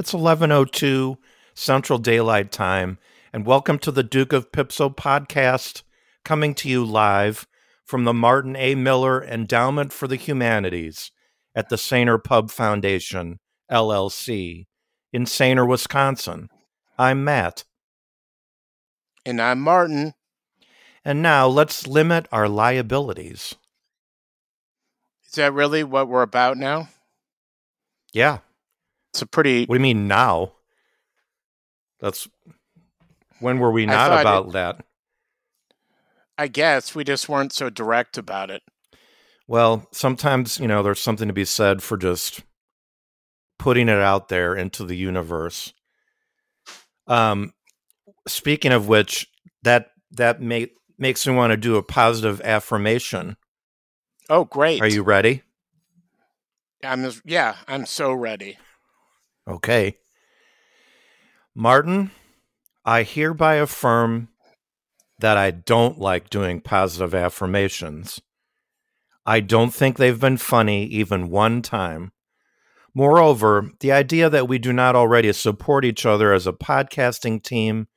It's 11:02 Central Daylight Time, and welcome to the Duke of Pipso podcast, coming to you live from the Martin A. Miller Endowment for the Humanities at the Sainer Pub Foundation, LLC, in Sainer, Wisconsin. I'm Matt. And I'm Martin. And now let's limit our liabilities. Is that really what we're about now? Yeah. It's a pretty. What do you mean now? That's when were we not about it- that? I guess we just weren't so direct about it. Well, sometimes, you know, there's something to be said for just putting it out there into the universe. Um speaking of which, that that make, makes me want to do a positive affirmation. Oh, great! Are you ready? I'm. Yeah, I'm so ready. Okay. Martin, I hereby affirm that I don't like doing positive affirmations. I don't think they've been funny even one time. Moreover, the idea that we do not already support each other as a podcasting team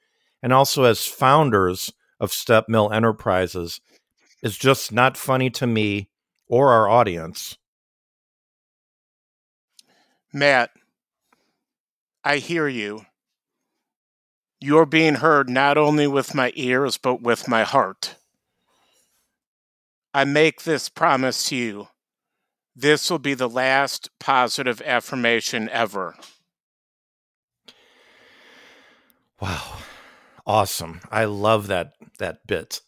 and also as founders of Step Mill Enterprises is just not funny to me or our audience. Matt, I hear you. You're being heard not only with my ears, but with my heart. I make this promise to you. This will be the last positive affirmation ever. Wow. Awesome. I love that that bit.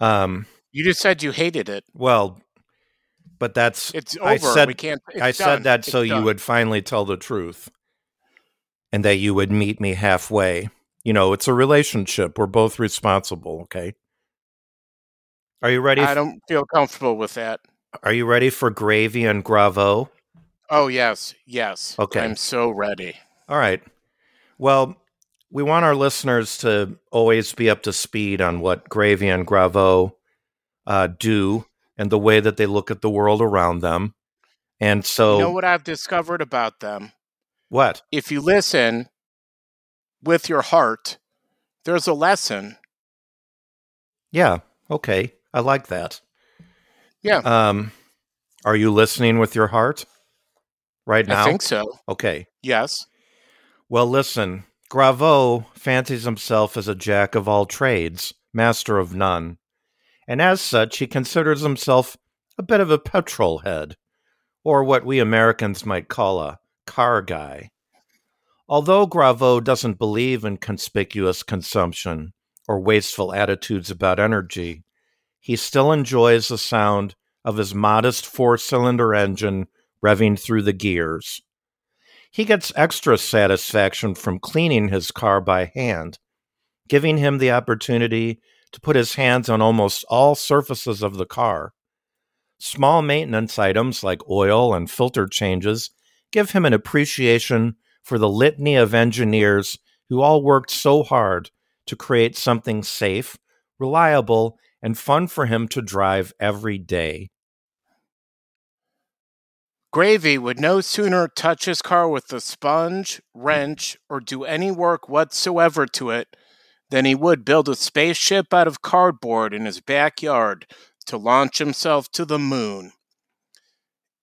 Um You just said you hated it. well, but that's It's over. I said we can't. I done. said that It's so you would finally tell the truth and that you would meet me halfway. You know, it's a relationship. We're both responsible, okay? Are you ready? I f- don't feel comfortable with that. Are you ready for gravy and gravo? Oh yes, yes. Okay. I'm so ready. All right. Well, we want our listeners to always be up to speed on what Gravy and Gravo uh, do and the way that they look at the world around them. And so, you know what I've discovered about them? What? If you listen with your heart, there's a lesson. Yeah. Okay. I like that. Yeah, Um, are you listening with your heart right now? I think so. Okay. Yes. Well, listen, Gravo fancies himself as a jack of all trades, master of none, and as such, he considers himself a bit of a petrol head, or what we Americans might call a car guy. Although Gravo doesn't believe in conspicuous consumption or wasteful attitudes about energy, he still enjoys the sound of his modest four cylinder engine revving through the gears. He gets extra satisfaction from cleaning his car by hand, giving him the opportunity to put his hands on almost all surfaces of the car. Small maintenance items like oil and filter changes give him an appreciation for the litany of engineers who all worked so hard to create something safe, reliable, and fun for him to drive every day. Gravy would no sooner touch his car with a sponge, wrench, or do any work whatsoever to it than he would build a spaceship out of cardboard in his backyard to launch himself to the moon.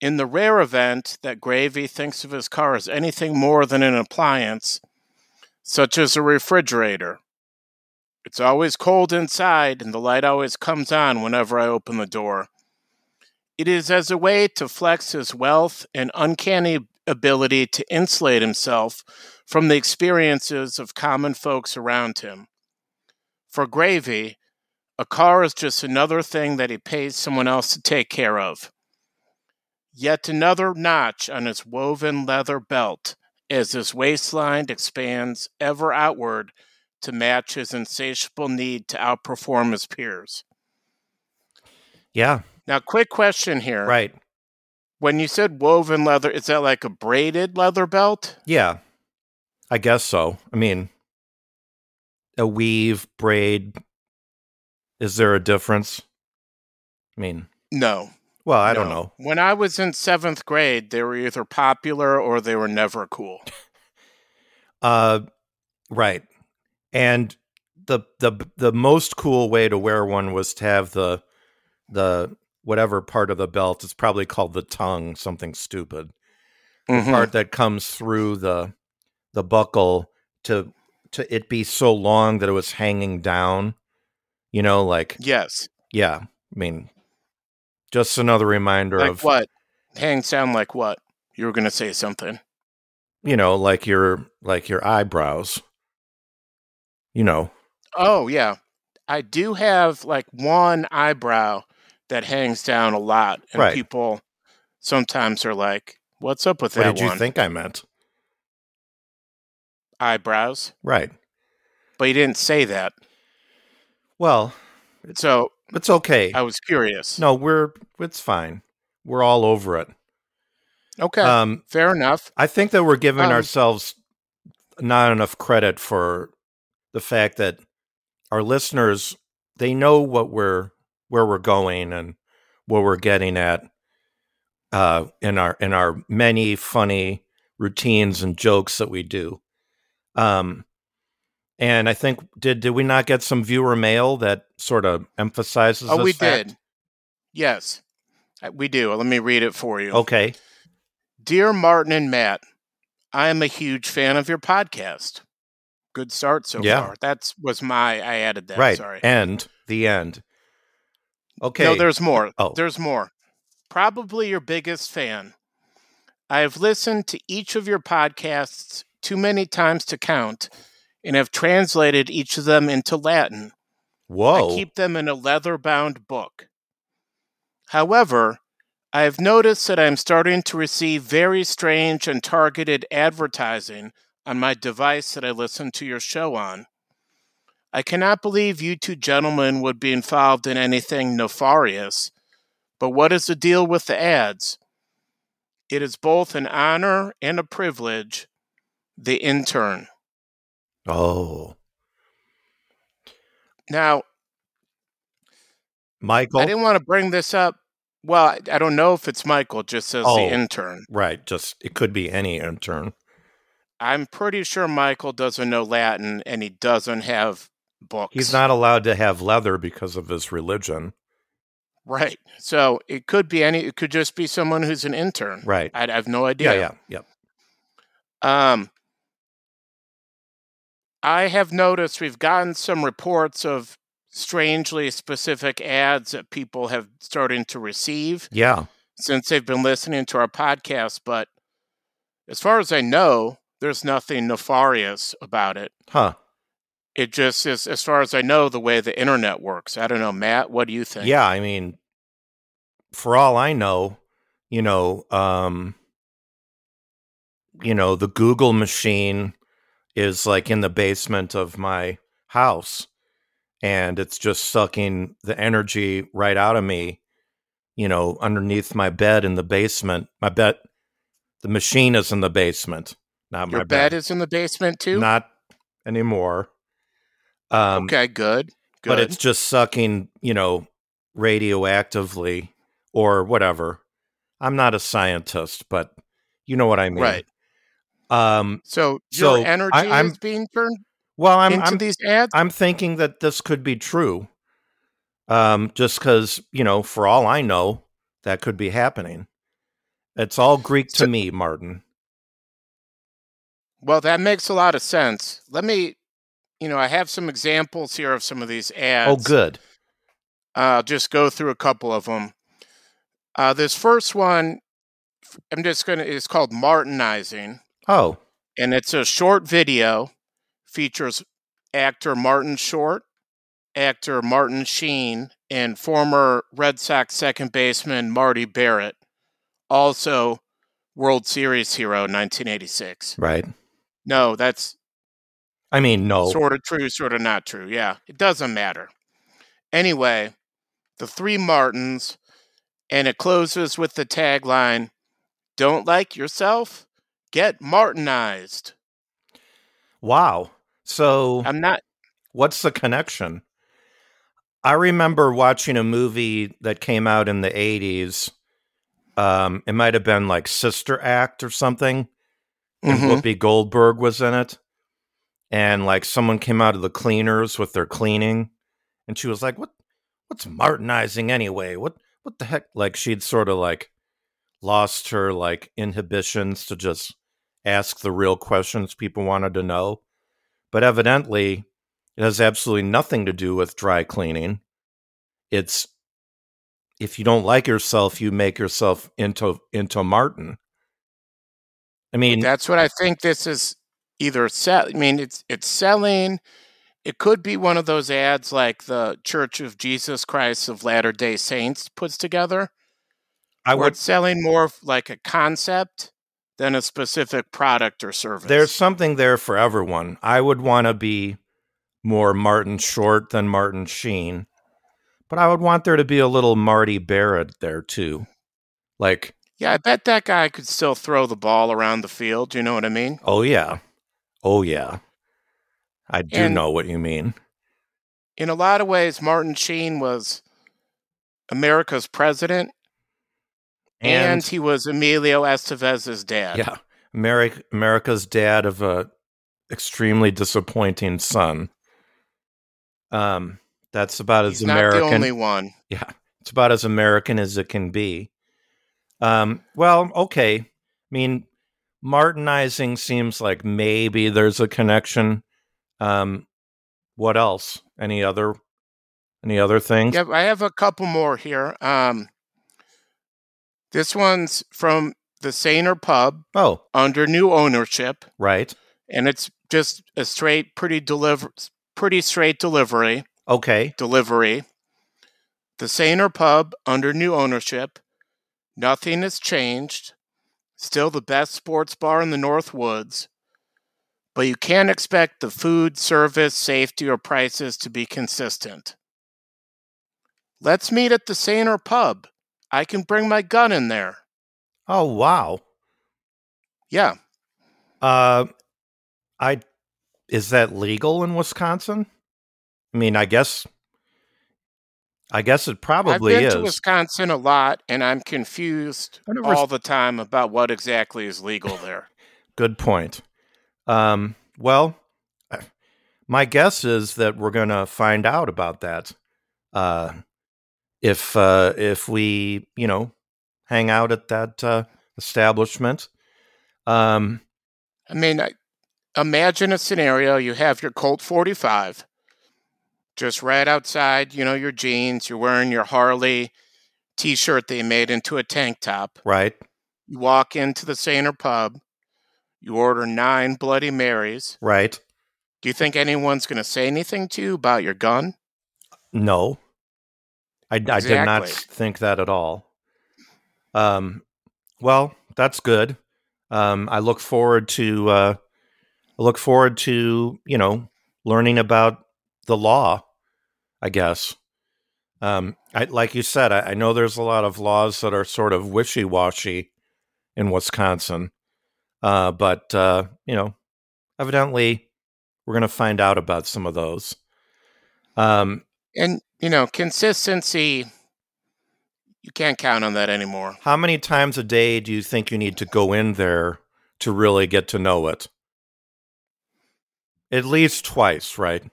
In the rare event that Gravy thinks of his car as anything more than an appliance, such as a refrigerator, it's always cold inside and the light always comes on whenever I open the door. It is as a way to flex his wealth and uncanny ability to insulate himself from the experiences of common folks around him. For Gravy, a car is just another thing that he pays someone else to take care of. Yet another notch on his woven leather belt as his waistline expands ever outward to match his insatiable need to outperform his peers. Yeah, Now, quick question here. right. When you said woven leather, is that like a braided leather belt? Yeah, I guess so. I mean, a weave, braid. Is there a difference? I mean, No. Well, I don't know. When I was in seventh grade, they were either popular or they were never cool. Uh, right. And the the the most cool way to wear one was to have the the whatever part of the belt. It's probably called the tongue, something stupid. The Mhm. part that comes through the the buckle to to it be so long that it was hanging down. You know, like Yes. yeah. I mean, just another reminder Like of what? Hang sound like what? You were going to say something. you know, like your like your eyebrows. You know, Oh, yeah. I do have like one eyebrow that hangs down a lot. And Right. people sometimes are like, what's up with that? what did you one? think I meant? Eyebrows. Right. But you didn't say that. Well, So it's okay. I was curious. No, we're it's fine. We're all over it. Okay. Um, Fair enough. I think that we're giving Um, ourselves not enough credit for the fact that our listeners they know what we're where we're going and what we're getting at uh, in our in our many funny routines and jokes that we do. Um, and I think did did we not get some viewer mail that sort of emphasizes? Oh, we fact? did. Yes, Uh, we do. Let me read it for you. Okay. Dear Martin and Matt, I am a huge fan of your podcast. Good start so Yeah. far. That's was my. I added that. right. Sorry. End. The end. Okay. No, there's more. Oh. There's more. Probably your biggest fan. I have listened to each of your podcasts too many times to count and have translated each of them into Latin. Whoa. I keep them in a leather bound book. However, I have noticed that I am starting to receive very strange and targeted advertising on my device that I listen to your show on. I cannot believe you two gentlemen would be involved in anything nefarious, but what is the deal with the ads? It is both an honor and a privilege. The intern. Oh. Now, Michael. I didn't want to bring this up. Well, I, I don't know if it's Michael, just says Oh. the intern. Right. Just it could be any intern. I'm pretty sure Michael doesn't know Latin and he doesn't have books. He's not allowed to have leather because of his religion. right. So it could be any. It could just be someone who's an intern. Right. I, have no Yeah. idea. Yeah. Yeah. Um, I have noticed we've gotten some reports of strangely specific ads that people have started to receive Yeah. since they've been listening to our podcast. But as far as I know, there's nothing nefarious about it. Huh. It just is, as far as I know, the way the internet works. I don't know, Matt. What do you think? Yeah. I mean, for all I know, you know, um, you know, the Google machine is like in the basement of my house and it's just sucking the energy right out of me, you know, underneath my bed in the basement. My bed, the machine is in the basement, not Your my bed is in the basement too. Not anymore. Um, okay, good. Good. but it's just sucking, you know, radioactively or whatever. I'm not a scientist, but you know what I mean. right. Um, So So, energy I- I'm- is being turned well, I'm into I'm, these ads. I'm thinking that this could be true. Um, just because you know, for all I know, that could be happening. It's all Greek to So- me, Martin. Well, that makes a lot of sense. Let me, you know, I have some examples here of some of these ads. Oh, good. I'll just go through a couple of them. Uh, this first one, I'm just going to, it's called Martinizing, Oh, and it's a short video, features actor Martin Short, actor Martin Sheen, and former Red Sox second baseman Marty Barrett, also World Series hero 1986. right. No, that's I mean, no. Sort of true, sort of not true. Yeah, it doesn't matter. Anyway, the three Martins, and it closes with the tagline Don't like yourself? Get Martinized. Wow. So I'm not, What's the connection? I remember watching a movie that came out in the 80s. Um, it might have been like Sister Act or something. And Mhm. Whoopi Goldberg was in it. and like someone came out of the cleaners with their cleaning, and she was like, "What? What's Martinizing anyway? What? What the heck?" Like she'd sort of like lost her like inhibitions to just ask the real questions people wanted to know. But evidently, it has absolutely nothing to do with dry cleaning. It's if you don't like yourself, you make yourself into into Martin. I mean, That's what I think this is either sell. I mean, it's it's selling. It could be one of those ads like the Church of Jesus Christ of Latter Day Saints puts together. I would. selling more like a concept than a specific product or service. There's something there for everyone. I would want to be more Martin Short than Martin Sheen, but I would want there to be a little Marty Barrett there too. Like, yeah, I bet that guy could still throw the ball around the field. You know what I mean? oh yeah, oh yeah, I do And- know what you mean. In a lot of ways, Martin Sheen was America's president, and, And, he was Emilio Estevez's dad. yeah, America, America's dad of a extremely disappointing son. Um, that's about as He's not American. the only one. Yeah, it's about as American as it can be. Um, well, okay. I mean, Martinizing seems like maybe there's a connection. Um, what else? Any other? Any other things? Yep, I have a couple more here. Um, this one's from the Sainer Pub Oh, under new ownership, right. and it's just a straight, pretty deliver, pretty straight delivery. Okay. Delivery. The Sainer Pub under new ownership. Nothing has changed. Still the best sports bar in the North Woods. But you can't expect the food, service, safety, or prices to be consistent. Let's meet at the Sainer Pub. I can bring my gun in there. Oh, wow. Yeah. Uh, I is that legal in Wisconsin? I mean, I guess. I guess it probably I've been is. to Wisconsin a lot, and I'm confused all the time about what exactly is legal there. Good point. Um, well, uh, my guess is that we're going to find out about that uh, if uh, if we, you know, hang out at that uh, establishment. Um, I mean, I, imagine a scenario you have your Colt 45 just right outside, you know, your jeans, you're wearing your Harley t shirt they made into a tank top. right? You walk into the Sainer pub, you order nine Bloody Marys. Right? Do you think anyone's going to say anything to you about your gun? No, I, I did not think that at all. Um, well, that's good. Um, I look forward to uh, I look forward to you know learning about the law. I guess. Um, I, like you said, I, I know there's a lot of laws that are sort of wishy washy in Wisconsin, uh, but uh, you know, evidently, we're going to find out about some of those. Um, And, you know, consistency, you can't count on that anymore. How many times a day do you think you need to go in there to really get to know it? At least twice, right?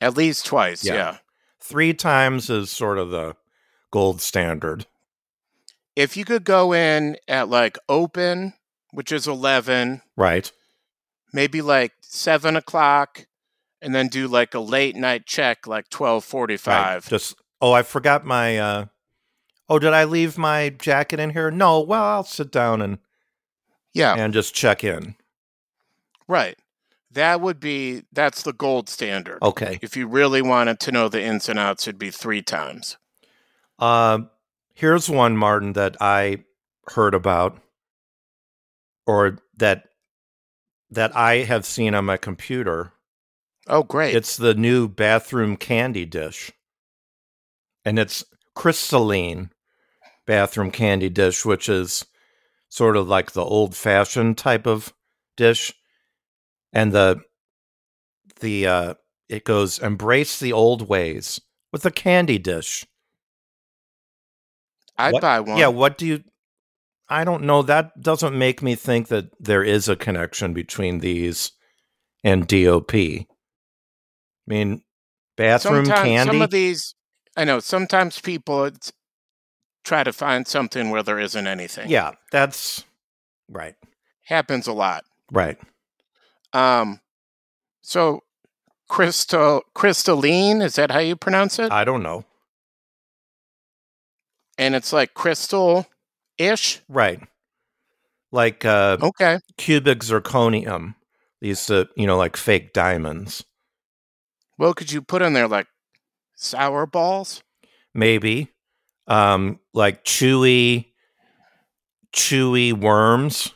At least twice, Yeah. yeah. Three times is sort of the gold standard. If you could go in at like open, which is 11, Right. maybe like 7 o'clock, and then do like a late night check like 1245. Right. Just oh, I forgot my uh oh, did I leave my jacket in here? No, well, I'll sit down and Yeah, and just check in. right. That would be, that's the gold standard. Okay. If you really wanted to know the ins and outs, it'd be three times. Uh, here's one, Martin, that I heard about, or that that I have seen on my computer. Oh, great. It's the new bathroom candy dish, and it's crystalline bathroom candy dish, which is sort of like the old-fashioned type of dish, and the the uh, it goes embrace the old ways with a candy dish. I'd What- buy one. Yeah, what do you I don't know that doesn't make me think that there is a connection between these and DOP. I mean, bathroom Sometimes candy. some of these, I know. Sometimes people try to find something where there isn't anything. yeah, that's right. happens a lot. Right. Um, so crystal crystalline is that how you pronounce it? I don't know. and it's like crystal ish. Right. Like uh, Okay. cubic zirconium. These, uh, you know, like fake diamonds. Well, could you put in there like sour balls? Maybe. Um, like chewy, chewy worms.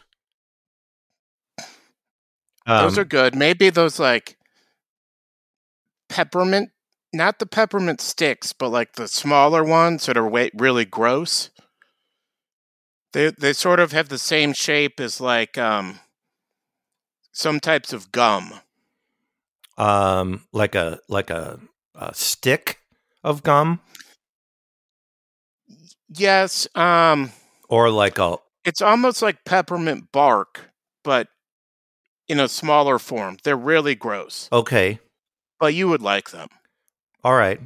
those Um, are good. Maybe those like peppermint, not the peppermint sticks, but like the smaller ones that are way, really gross. They they sort of have the same shape as like um some types of gum. Um, like a like a, a stick of gum, Yes, um or like a it's almost like peppermint bark, but in a smaller form. They're really gross, okay, but you would like them. all right.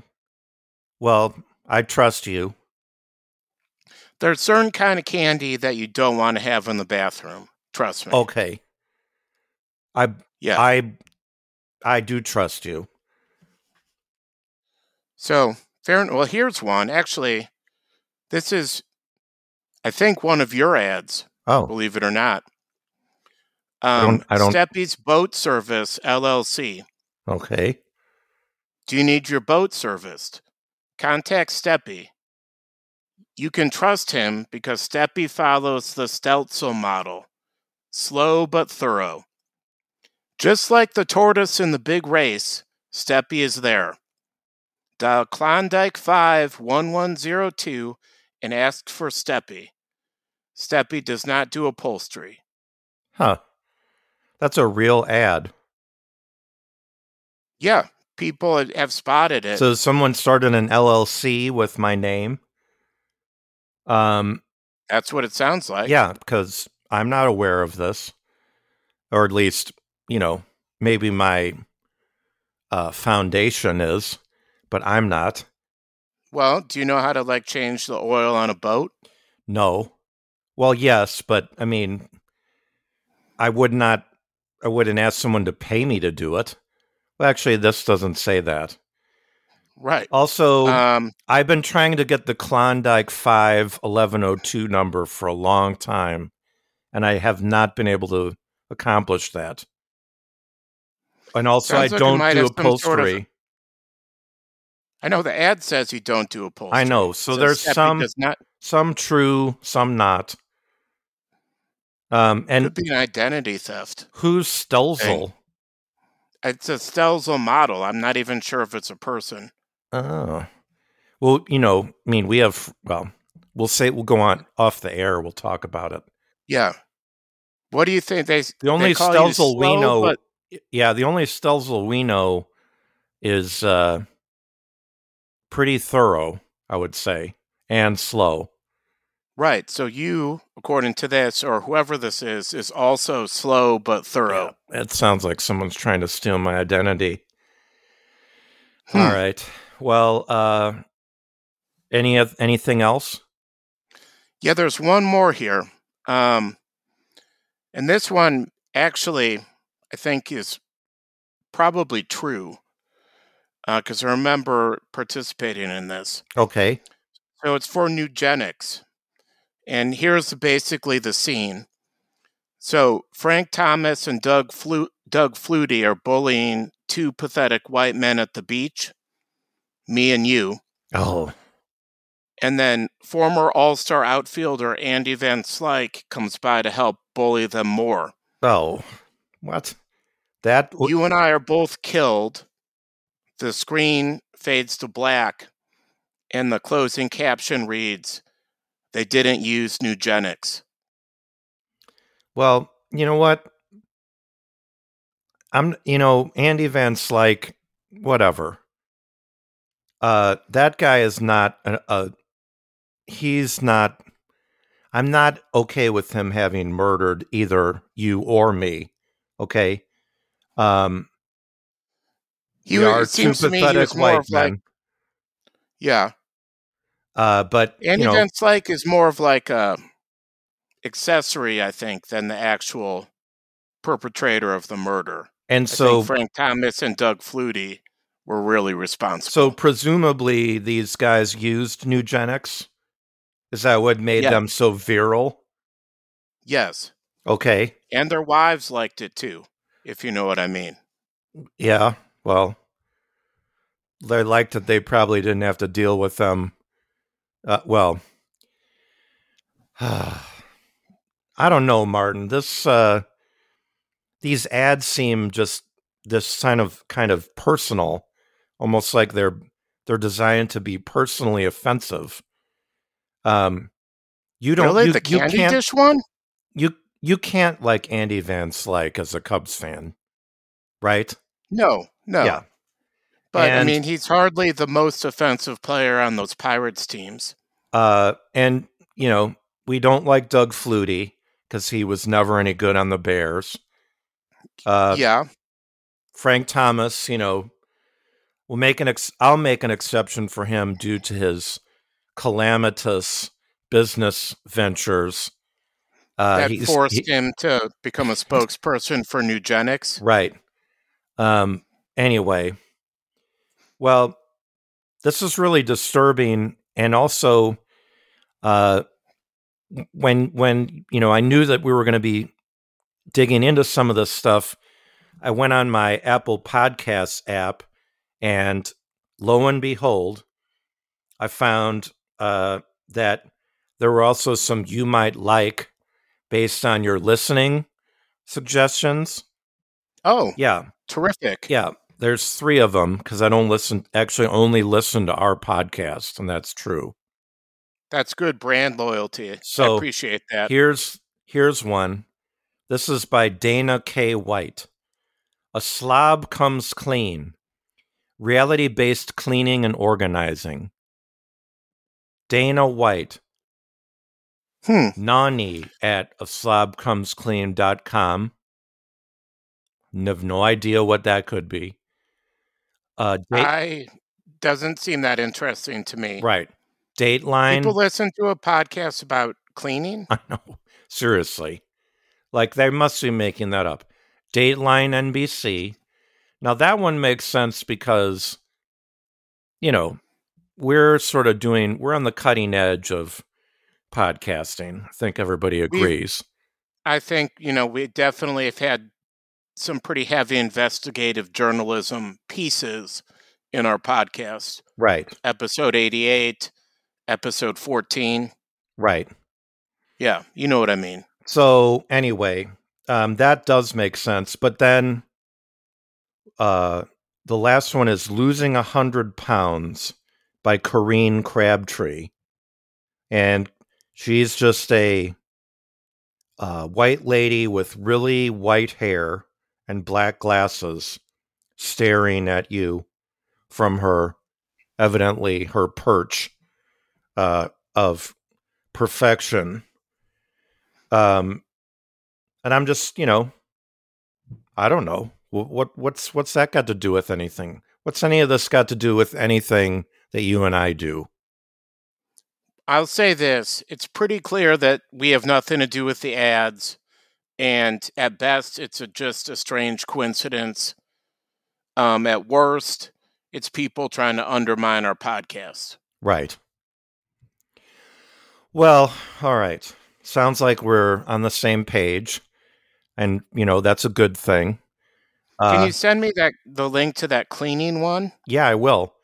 Well, I trust you. There's certain kind of candy that you don't want to have in the bathroom. Trust me. Okay. I yeah. I I do trust you. so fair. Well, here's one. Actually, this is, I think, one of your ads. Oh, Believe it or not. I Um, don't- I don't- Steppy's Boat Service LLC. okay. Do you need your boat serviced? Contact Steppy. You can trust him because Steppy follows the Stelzel model slow but thorough. Just like the tortoise in the big race, Steppy is there. Dial Klondike 5 1102 and ask for Steppy. Steppy does not do upholstery. Huh. That's a real ad. Yeah, people have- have spotted it. So someone started an LLC with my name. Um That's what it sounds like. yeah, because I'm not aware of this. Or at least, you know, maybe my uh foundation is, but I'm not. Well, do you know how to like change the oil on a boat? No. Well, yes, but I mean, I would not, I wouldn't ask someone to pay me to do it. Well, actually, this doesn't say that. Right. Also, Um, I've been trying to get the Klondike 5 1102 number for a long time, and I have not been able to accomplish that. And also, Sounds I like don't do some sort of- upholstery. I know the ad says you don't do upholstery. I know. So there's some not some true, some not. Um, and could be an identity theft. who's Stelzel? It's a Stelzel model. I'm not even sure if it's a person. Oh. Well, you know, I mean, we have, well, we'll say, we'll go on off the air. We'll talk about it. Yeah. What do you think they? The only they call you Stelzel we know, but- yeah, the only Stelzel we know is uh, pretty thorough, I would say, and slow. right. So you, according to this, or whoever this is, is also slow but thorough. Yeah, it sounds like someone's trying to steal my identity. Hmm. All right. Well, uh, any anything else? Yeah, there's one more here. Um, and this one actually, I think, is probably true uh, because I remember participating in this. Okay. So it's for Nugenics. And here's basically the scene. So Frank Thomas and Doug, Flu- Doug Flutie are bullying two pathetic white men at the beach, me and you. Oh, And then former All Star outfielder Andy Van Slyke comes by to help bully them more. oh, what? That w- You and I are both killed. The screen fades to black, and the closing caption reads, They didn't use Nugenics. Well, you know what? I'm, you know, Andy Van Slyke, whatever. Uh, that guy is not a, a. He's not. I'm not okay with him having murdered either you or me. Okay. Um, we are it seems to me he was more white of like men. yeah. Uh, but Andy you know, Van Slyke is more of like a accessory, I think, than the actual perpetrator of the murder. and I so Frank Thomas and Doug Flutie were really responsible. so presumably these guys used Nugenics. Is that what made Yeah. them so virile? yes, Okay, and their wives liked it too, if you know what I mean. yeah. Well, they liked that they probably didn't have to deal with them. Uh, well, I don't know, Martin. This uh, these ads seem just this kind of kind of personal, almost like they're they're designed to be personally offensive. Um, you don't really, you, the you candy can't dish one? you you can't like Andy Van Slyke as a Cubs fan, right? No, no. Yeah, But I mean, he's hardly the most offensive player on those Pirates teams. uh, and you know we don't like Doug Flutie because he was never any good on the Bears. Uh, yeah, Frank Thomas, you know, will make an ex- I'll make an exception for him due to his calamitous business ventures. Uh, that forced he- him to become a spokesperson for Nugenics. right. Um. Anyway, well, this is really disturbing, and also, uh, when when you know I knew that we were going to be digging into some of this stuff, I went on my Apple Podcasts app, and lo and behold, I found uh, that there were also some you might like based on your listening suggestions. Oh, Yeah, terrific. yeah. There's three of them because I don't listen, actually, only listen to our podcast, and that's true. That's good brand loyalty. So I appreciate that. Here's here's one. This is by Dana K. White. A slob comes clean. Reality based cleaning and organizing. Dana White. Hmm. Nani at a slobcomesclean.com. Have no idea what that could be. Uh, date, I doesn't seem that interesting to me. right. Dateline. People listen to a podcast about cleaning. I know. Seriously. Like they must be making that up. Dateline NBC. Now that one makes sense because you know, we're sort of doing we're on the cutting edge of podcasting. I think everybody agrees. I think, you know, we definitely have had some pretty heavy investigative journalism pieces in our podcast. Right. Episode 88, episode 14. Right. Yeah, you know what I mean. So anyway, um, that does make sense. But then uh, the last one is Losing a Hundred Pounds by Corinne Crabtree. And she's just a uh, white lady with really white hair and black glasses staring at you from her, evidently, her perch uh, of perfection. Um, and I'm just, you know, I don't know what, what what's what's that got to do with anything? What's any of this got to do with anything that you and I do? I'll say this it's pretty clear that we have nothing to do with the ads. And at best, it's a, just a strange coincidence. Um, at worst, it's people trying to undermine our podcast. Right. Well, all right. Sounds like we're on the same page, and you know that's a good thing. Can Uh, you send me that the link to that cleaning one? Yeah, I will.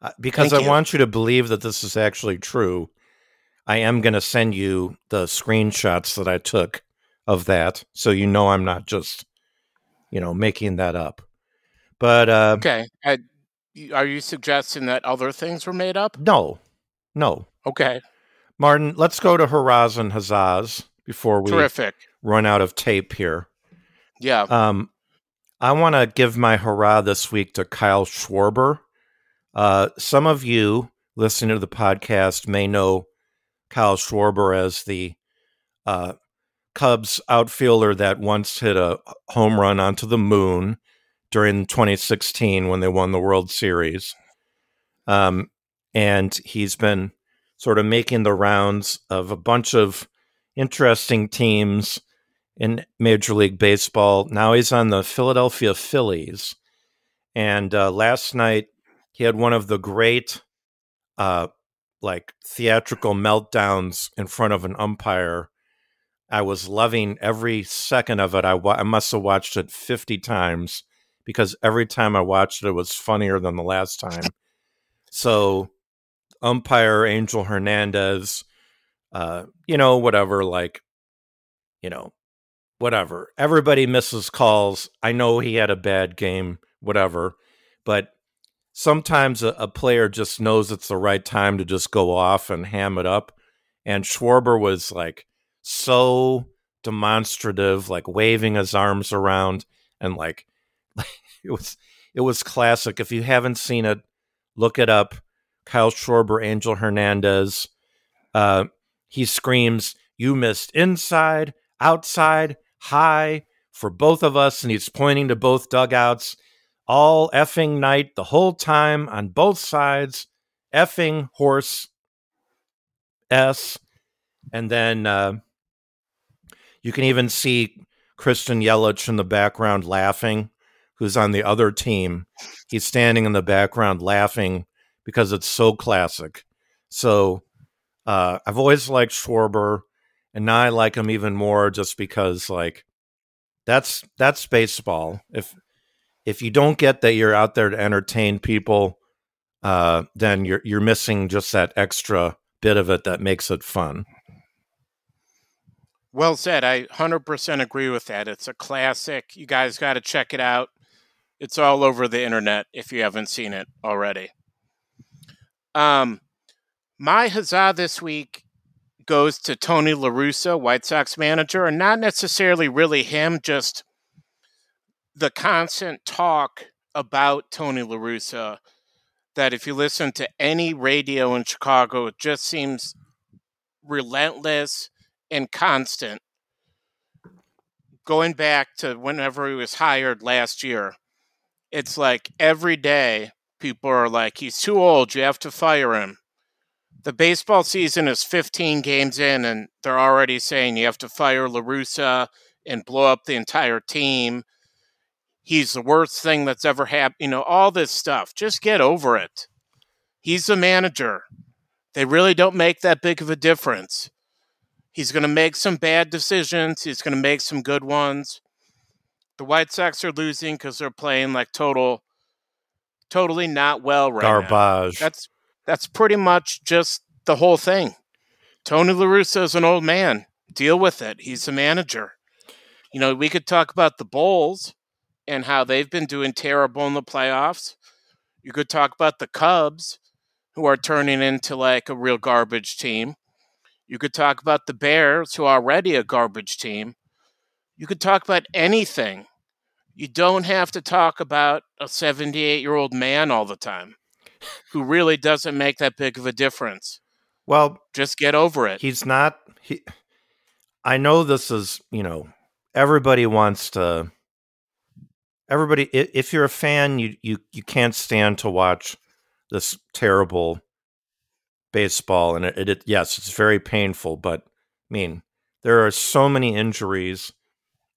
Uh, because Thank I you. want you to believe that this is actually true. I am going to send you the screenshots that I took of that so you know I'm not just, you know, making that up. But uh Okay. I, are you suggesting that other things were made up? no. No. Okay. Martin, let's go to Hurrahs and Huzzahs before we Terrific. run out of tape here. Yeah. Um, I want to give my hurrah this week to Kyle Schwarber. Uh, some of you listening to the podcast may know Kyle Schwarber as the uh, Cubs outfielder that once hit a home run onto the moon during 2016 when they won the World Series. Um, and he's been sort of making the rounds of a bunch of interesting teams in Major League Baseball. Now he's on the Philadelphia Phillies. And uh, last night he had one of the great, uh, like theatrical meltdowns in front of an umpire. I was loving every second of it. I, wa- I must have watched it 50 times because every time I watched it, it was funnier than the last time. So, umpire Angel Hernandez, uh, you know, whatever, like, you know, whatever. Everybody misses calls. I know he had a bad game, whatever. But sometimes a, a, player just knows it's the right time to just go off and ham it up. And Schwarber was like so demonstrative, like waving his arms around and like it was it was classic. If you haven't seen it, look it up. Kyle Schwarber, Angel Hernandez. Uh, he screams, "You missed inside, outside, high for both of us, and he's pointing to both dugouts all effing night, the whole time on both sides, effing horse S. And then uh, you can even see Christian Yelich in the background laughing, who's on the other team. He's standing in the background laughing because it's so classic. So uh, I've always liked Schwarber and now I like him even more just because like that's that's baseball. If if you don't get that you're out there to entertain people, uh, then you're you're missing just that extra bit of it that makes it fun. Well said. I 100% agree with that. It's a classic. You guys got to check it out. It's all over the internet if you haven't seen it already. Um, my huzzah this week goes to Tony La Russa, White Sox manager, and not necessarily really him, just the constant talk about Tony La Russa that if you listen to any radio in Chicago, it just seems relentless and constant. Going back to whenever he was hired last year, it's like every day people are like, he's too old, you have to fire him the baseball season is 15 games in, and they're already saying you have to fire La Russa and blow up the entire team. He's the worst thing that's ever happened. You know, all this stuff. Just get over it. He's the manager. They really don't make that big of a difference. He's going to make some bad decisions, he's going to make some good ones. The White Sox are losing because they're playing like total, totally not well right Garbage. now. That's that's pretty much just the whole thing. Tony La Russa is an old man. Deal with it. He's a manager. You know, we could talk about the Bulls and how they've been doing terrible in the playoffs. You could talk about the Cubs, who are turning into like a real garbage team. You could talk about the Bears, who are already a garbage team. You could talk about anything. You don't have to talk about a 78 year old man all the time who really doesn't make that big of a difference. Well, just get over it. He's not he I know this is, you know, everybody wants to everybody if you're a fan, you you you can't stand to watch this terrible baseball and it, it yes, it's very painful, but I mean, there are so many injuries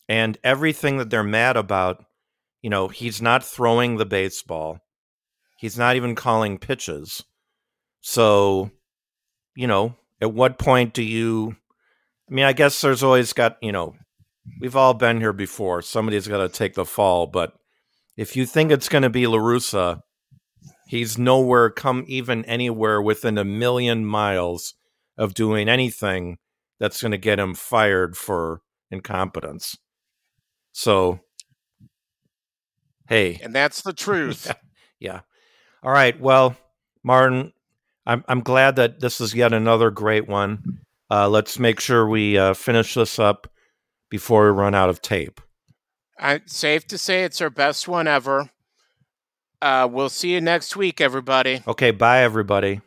and everything that they're mad about, you know, he's not throwing the baseball. He's not even calling pitches. So, you know, at what point do you? I mean, I guess there's always got, you know, we've all been here before. Somebody's got to take the fall. But if you think it's going to be La Russa, he's nowhere, come even anywhere within a million miles of doing anything that's going to get him fired for incompetence. So, hey. And that's the truth. yeah. yeah. All right. Well, Martin, I'm I'm glad that this is yet another great one. Uh, let's make sure we uh, finish this up before we run out of tape. I, safe to say it's our best one ever. Uh, we'll see you next week, everybody. Okay. Bye, everybody.